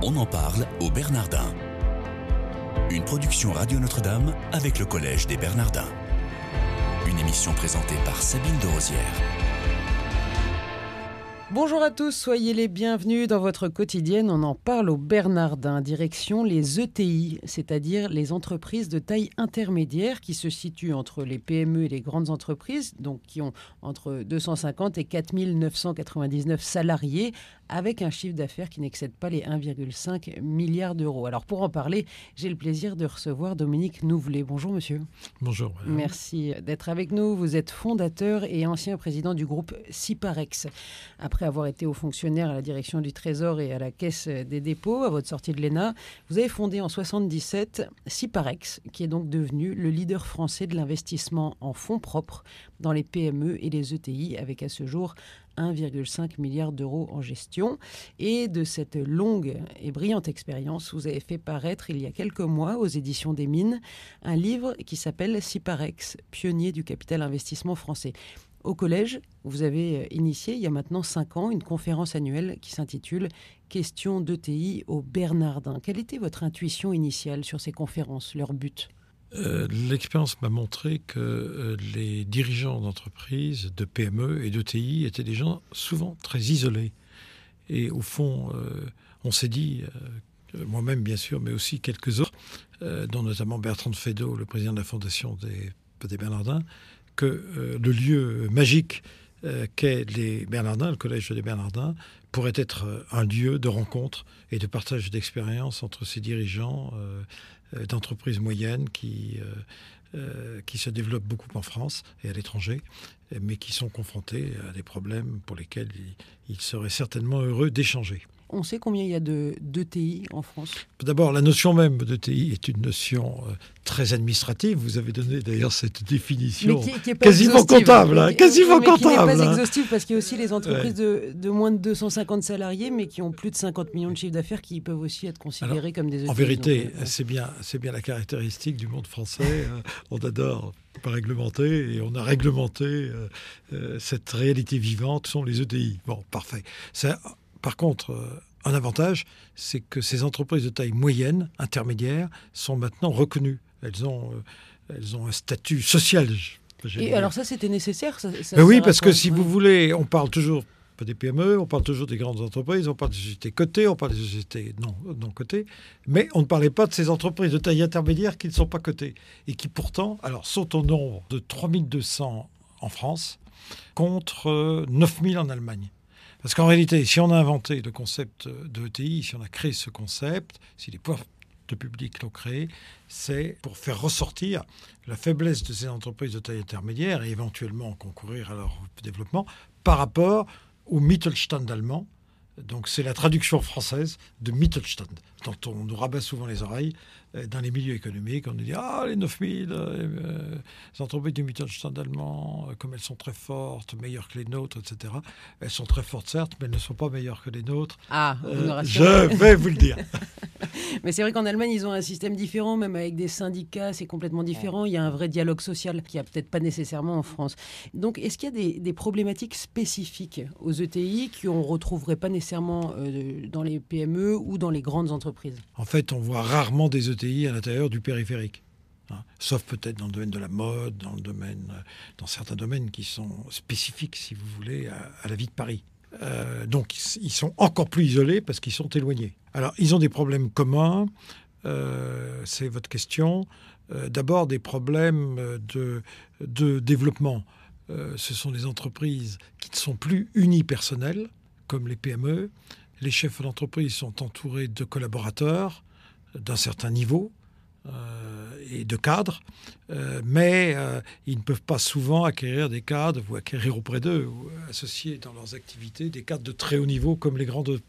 On en parle au Bernardin. Une production Radio Notre-Dame avec le Collège des Bernardins. Une émission présentée par Sabine de Rosière. Bonjour à tous, soyez les bienvenus dans votre quotidienne. On en parle au Bernardin, direction les ETI, c'est-à-dire les entreprises de taille intermédiaire qui se situent entre les PME et les grandes entreprises, donc qui ont entre 250 et 4 999 salariés, avec un chiffre d'affaires qui n'excède pas les 1,5 milliard d'euros. Alors pour en parler, j'ai le plaisir de recevoir Dominique Nouvelet. Bonjour monsieur. Bonjour. Merci d'être avec nous. Vous êtes fondateur et ancien président du groupe Ciparex. Après avoir été haut fonctionnaire à la direction du Trésor et à la Caisse des dépôts à votre sortie de l'ENA, vous avez fondé en 77 Ciparex, qui est donc devenu le leader français de l'investissement en fonds propres dans les PME et les ETI, avec à ce jour 1,5 milliard d'euros en gestion. Et de cette longue et brillante expérience, vous avez fait paraître il y a quelques mois aux éditions des Mines un livre qui s'appelle Ciparex, pionnier du capital investissement français. Au collège, vous avez initié il y a maintenant cinq ans une conférence annuelle qui s'intitule Questions d'ETI au Bernardin. Quelle était votre intuition initiale sur ces conférences, leur but? Euh, L'expérience m'a montré que euh, les dirigeants d'entreprises, de PME et d'ETI étaient des gens souvent très isolés. Et au fond, euh, on s'est dit, moi-même bien sûr, mais aussi quelques autres, dont notamment Bertrand Fedot, le président de la fondation des, des Bernardins, que le lieu magique qu'est les Bernardins, le collège des Bernardins, pourrait être un lieu de rencontre et de partage d'expériences entre ces dirigeants d'entreprises moyennes qui, euh, euh, qui se développent beaucoup en France et à l'étranger, mais qui sont confrontés à des problèmes pour lesquels ils seraient certainement heureux d'échanger. On sait combien il y a de d'ETI en France? D'abord, la notion même d'ETI est une notion euh, très administrative. Vous avez donné d'ailleurs cette définition quasiment comptable. Hein, quasiment comptable. Qui n'est pas hein. exhaustive parce qu'il y a aussi les entreprises de, de, moins de 250 salariés, mais qui ont plus de 50 millions de chiffres d'affaires qui peuvent aussi être considérés comme des ETI. En vérité, euh, c'est bien, bien la caractéristique du monde français. Euh, on adore pas réglementer et on a réglementé cette réalité vivante sont les ETI. Bon, parfait. Ça, par contre, euh, un avantage, c'est que ces entreprises de taille moyenne, intermédiaire, sont maintenant reconnues. Elles ont, euh, elles ont un statut social. Et alors ça, c'était nécessaire Oui, parce que si vous voulez, on parle toujours des PME, on parle toujours des grandes entreprises, on parle des sociétés cotées, on parle des sociétés non, non cotées, mais on ne parlait pas de ces entreprises de taille intermédiaire qui ne sont pas cotées et qui pourtant alors, sont au nombre de 3200 en France contre 9000 euh, en Allemagne. Parce qu'en réalité, si on a inventé le concept de ETI, si on a créé ce concept, si les pouvoirs de public l'ont créé, c'est pour faire ressortir la faiblesse de ces entreprises de taille intermédiaire et éventuellement concourir à leur développement par rapport au Mittelstand allemand. Donc c'est la traduction française de Mittelstand, dont on nous rabat souvent les oreilles. Euh, dans les milieux économiques, on nous dit Ah, les 9000 euh, les entreprises du Mittelstand allemand, euh, comme elles sont très fortes, meilleures que les nôtres, etc. Elles sont très fortes, certes, mais elles ne sont pas meilleures que les nôtres. Ah, je vais vous le dire. mais c'est vrai qu'en Allemagne, ils ont un système différent, même avec des syndicats, c'est complètement différent. Il y a un vrai dialogue social qui n'y a peut-être pas nécessairement en France. Donc, est-ce qu'il y a des, des, problématiques spécifiques aux ETI qu'on ne retrouverait pas nécessairement dans les PME ou dans les grandes entreprises En fait, on voit rarement des ETI à l'intérieur du périphérique. Hein. sauf peut-être dans le domaine de la mode, domaine, dans certains domaines qui sont spécifiques, si vous voulez, à, la vie de Paris. Euh, donc ils sont encore plus isolés parce qu'ils sont éloignés. Alors ils ont des problèmes communs, euh, c'est votre question. Euh, d'abord des problèmes de développement. ce sont des entreprises qui ne sont plus unipersonnelles, comme les PME. Les chefs d'entreprise sont entourés de collaborateurs d'un certain niveau euh, et de cadres, euh, mais euh, ils ne peuvent pas souvent acquérir des cadres ou acquérir auprès d'eux ou associer dans leurs activités des cadres de très haut niveau comme les grandes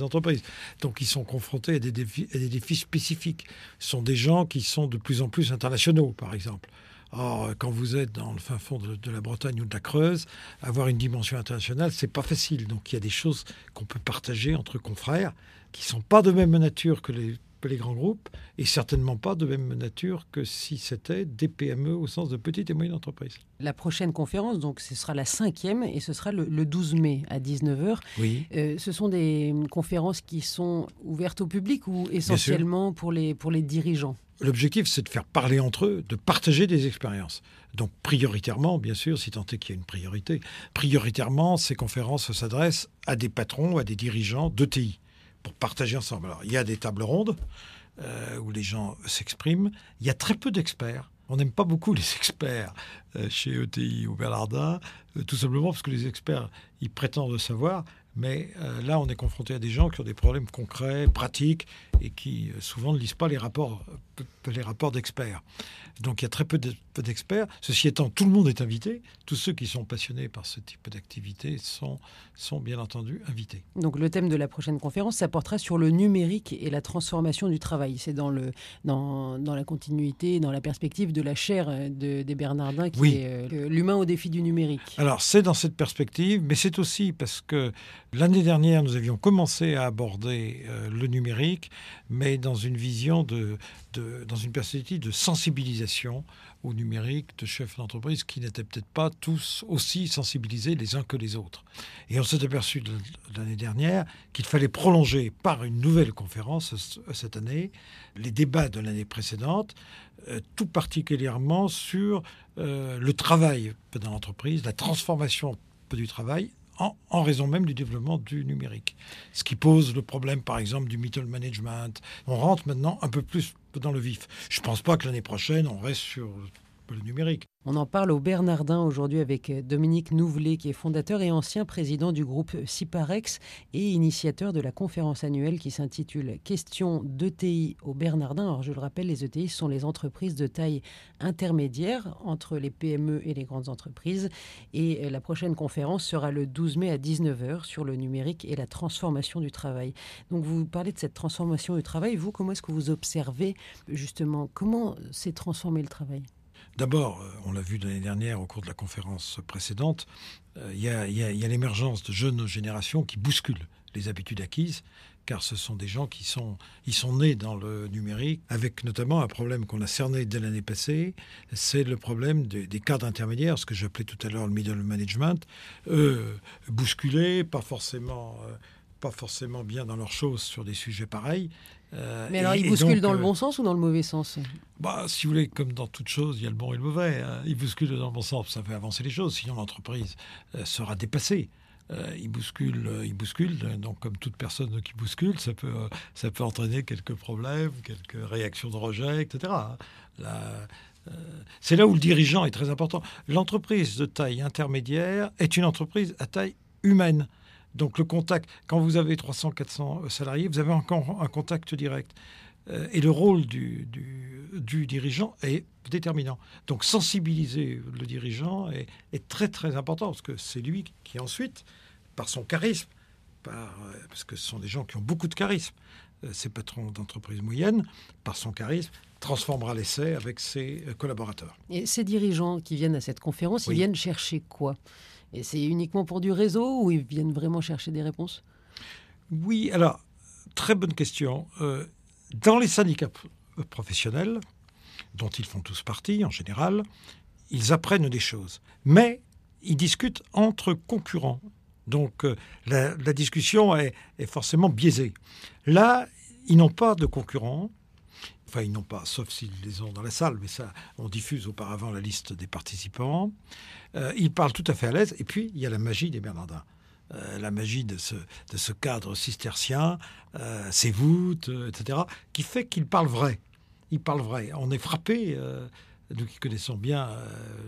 entreprises. Donc ils sont confrontés à des, défis, à des défis spécifiques. Ce sont des gens qui sont de plus en plus internationaux, par exemple. Or, quand vous êtes dans le fin fond de, de, la Bretagne ou de la Creuse, avoir une dimension internationale, c'est pas facile. Donc, il y a des choses qu'on peut partager entre confrères qui sont pas de même nature que les les grands groupes, et certainement pas de même nature que si c'était des PME au sens de petites et moyennes entreprises. La prochaine conférence, donc ce sera la cinquième, et ce sera le, 12 mai à 19h. Oui. Euh, ce sont des conférences qui sont ouvertes au public ou essentiellement pour les, pour les dirigeants? L'objectif, c'est de faire parler entre eux, de partager des expériences. Donc prioritairement, bien sûr, si tant est qu'il y a une priorité, prioritairement, ces conférences s'adressent à des patrons, à des dirigeants d'ETI pour partager ensemble. Alors, il y a des tables rondes euh, où les gens s'expriment. Il y a très peu d'experts. On n'aime pas beaucoup les experts euh, chez ETI ou Bernardin, euh, tout simplement parce que les experts, ils prétendent savoir, mais là, on est confronté à des gens qui ont des problèmes concrets, pratiques, et qui souvent ne lisent pas les rapports, les rapports d'experts. Donc il y a très peu d'experts. Ceci étant, tout le monde est invité. Tous ceux qui sont passionnés par ce type d'activité sont, sont bien entendu invités. Donc le thème de la prochaine conférence, ça portera sur le numérique et la transformation du travail. C'est dans, le, dans, dans, la continuité, dans la perspective de la chaire de, des Bernardins qui est euh, l'humain au défi du numérique. Alors c'est dans cette perspective, mais c'est aussi parce que l'année dernière, nous avions commencé à aborder euh, le numérique, mais dans une vision de dans une perspective de sensibilisation au numérique de chefs d'entreprise qui n'étaient peut-être pas tous aussi sensibilisés les uns que les autres. Et on s'est aperçu l'année dernière qu'il fallait prolonger par une nouvelle conférence cette année les débats de l'année précédente, euh, tout particulièrement sur euh, le travail dans l'entreprise, la transformation du travail en, raison même du développement du numérique. Ce qui pose le problème, par exemple, du middle management. On rentre maintenant un peu plus dans le vif. Je ne pense pas que l'année prochaine, on reste sur le numérique. On en parle au Bernardin aujourd'hui avec Dominique Nouvelet, qui est fondateur et ancien président du groupe Ciparex et initiateur de la conférence annuelle qui s'intitule Question d'ETI au Bernardin. Alors je le rappelle, les ETI sont les entreprises de taille intermédiaire entre les PME et les grandes entreprises. Et la prochaine conférence sera le 12 mai à 19h sur le numérique et la transformation du travail. Donc vous parlez de cette transformation du travail. Vous, comment est-ce que vous observez justement comment s'est transformé le travail? D'abord, euh, on l'a vu l'année dernière au cours de la conférence précédente, euh, il y a, l'émergence de jeunes générations qui bousculent les habitudes acquises, car ce sont des gens qui sont, nés dans le numérique, avec notamment un problème qu'on a cerné dès l'année passée, c'est le problème des, cadres intermédiaires, ce que j'appelais tout à l'heure le middle management, bousculés. Euh, pas forcément bien dans leurs choses sur des sujets pareils, euh, Mais alors, il bouscule dans le bon euh, sens ou dans le mauvais sens bah, Si vous voulez, comme dans toute chose, il y a le bon et le mauvais. Hein. Il bouscule dans le bon sens, ça fait avancer les choses, sinon l'entreprise euh, sera dépassée. il bouscule, il bouscule. Donc, comme toute personne qui bouscule, ça peut, ça peut entraîner quelques problèmes, quelques réactions de rejet, etc. c'est là où le dirigeant est très important. L'entreprise de taille intermédiaire est une entreprise à taille humaine. Donc le contact, quand vous avez 300-400 salariés, vous avez encore un contact direct. Euh, et le rôle du, dirigeant est déterminant. Donc sensibiliser le dirigeant est, très très important, parce que c'est lui qui ensuite, par son charisme, par, euh, parce que ce sont des gens qui ont beaucoup de charisme, euh, ces patrons d'entreprises moyennes, par son charisme, transformera l'essai avec ses collaborateurs. Et ces dirigeants qui viennent à cette conférence, ils viennent chercher quoi? Et c'est uniquement pour du réseau ou ils viennent vraiment chercher des réponses? Oui, alors, très bonne question. Euh, dans les syndicats professionnels, dont ils font tous partie en général, ils apprennent des choses. Mais ils discutent entre concurrents. Donc euh, la, discussion est, est, forcément biaisée. Là, ils n'ont pas de concurrents. Ils n'ont pas, sauf s'ils les ont dans la salle, mais ça, on diffuse auparavant la liste des participants. Euh, ils parlent tout à fait à l'aise. Et puis, il y a la magie des Bernardins. Euh, la magie de ce, cadre cistercien, euh, ses voûtes, etc., qui fait qu'ils parlent vrai. Ils parlent vrai. On est frappé, nous qui connaissons bien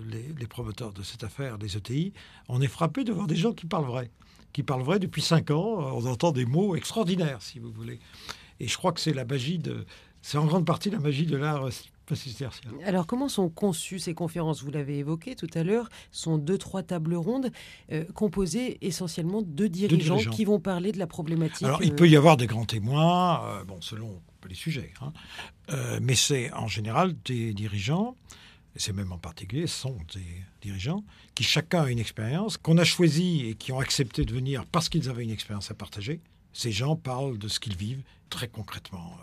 les, les, promoteurs de cette affaire, les ETI, on est frappé de voir des gens qui parlent vrai. Qui parlent vrai depuis cinq ans. On entend des mots extraordinaires, si vous voulez. Et je crois que c'est la magie de, c'est en grande partie la magie de l'art cistercien. Alors, comment sont conçues ces conférences? Vous l'avez évoqué tout à l'heure, sont deux, trois tables rondes euh, composées essentiellement de dirigeants, qui vont parler de la problématique. Alors, il euh, peut y avoir des grands témoins, euh, bon, selon les sujets, hein. mais c'est en général des dirigeants, et c'est même en particulier, sont des dirigeants qui chacun a une expérience, qu'on a choisi et qui ont accepté de venir parce qu'ils avaient une expérience à partager Ces gens parlent de ce qu'ils vivent très concrètement.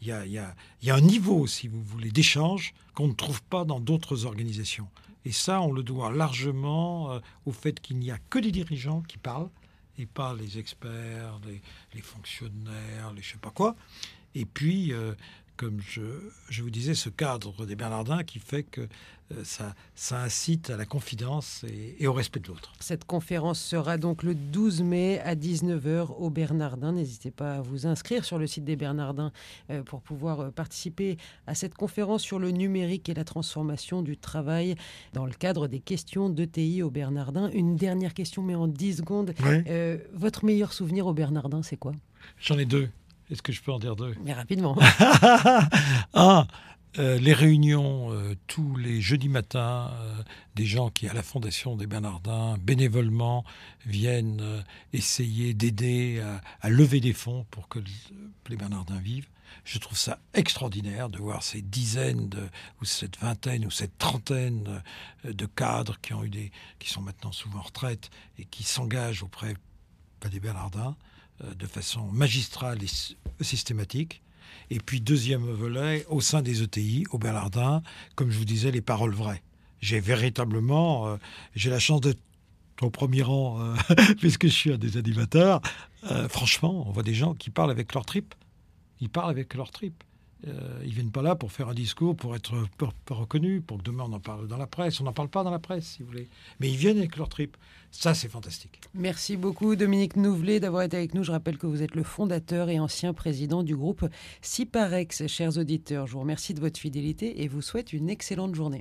Il y, a, il, y a, un niveau, si vous voulez, d'échange qu'on ne trouve pas dans d'autres organisations. Et ça, on le doit largement euh, au fait qu'il n'y a que des dirigeants qui parlent, et pas les experts, les, fonctionnaires, les je sais pas quoi. Et puis, euh, comme je, je, vous disais, ce cadre des Bernardins qui fait que euh, ça, ça, incite à la confidence et, et au respect de l'autre. Cette conférence sera donc le 12 mai à 19h au Bernardin. N'hésitez pas à vous inscrire sur le site des Bernardins euh, pour pouvoir euh, participer à cette conférence sur le numérique et la transformation du travail dans le cadre des questions d'ETI au Bernardin. Une dernière question, mais en 10 secondes. Oui. Votre meilleur souvenir au Bernardin, c'est quoi? J'en ai deux. Est-ce que je peux en dire deux? Mais rapidement. Un, euh, les réunions euh, tous les jeudis matins, euh, des gens qui, à la Fondation des Bernardins, bénévolement, viennent essayer d'aider à, à, lever des fonds pour que les Bernardins vivent. Je trouve ça extraordinaire de voir ces dizaines de, ou cette vingtaine ou cette trentaine de cadres qui ont eu des, qui sont maintenant souvent en retraite et qui s'engagent auprès des Bernardins de façon magistrale et systématique. Et puis, deuxième volet, au sein des ETI, au Bernardin, comme je vous disais, les paroles vraies. J'ai véritablement, euh, j'ai la chance d'être au premier rang, euh, puisque je suis un des animateurs. Euh, franchement, on voit des gens qui parlent avec leur trip. Ils parlent avec leur trip. Euh, ils viennent pas là pour faire un discours, pour être reconnus, pour que demain on en parle dans la presse. On n'en parle pas dans la presse, si vous voulez. Mais ils viennent avec leur trip. Ça, c'est fantastique. Merci beaucoup, Dominique Nouvelet, d'avoir été avec nous. Je rappelle que vous êtes le fondateur et ancien président du groupe Ciparex. Chers auditeurs, je vous remercie de votre fidélité et vous souhaite une excellente journée.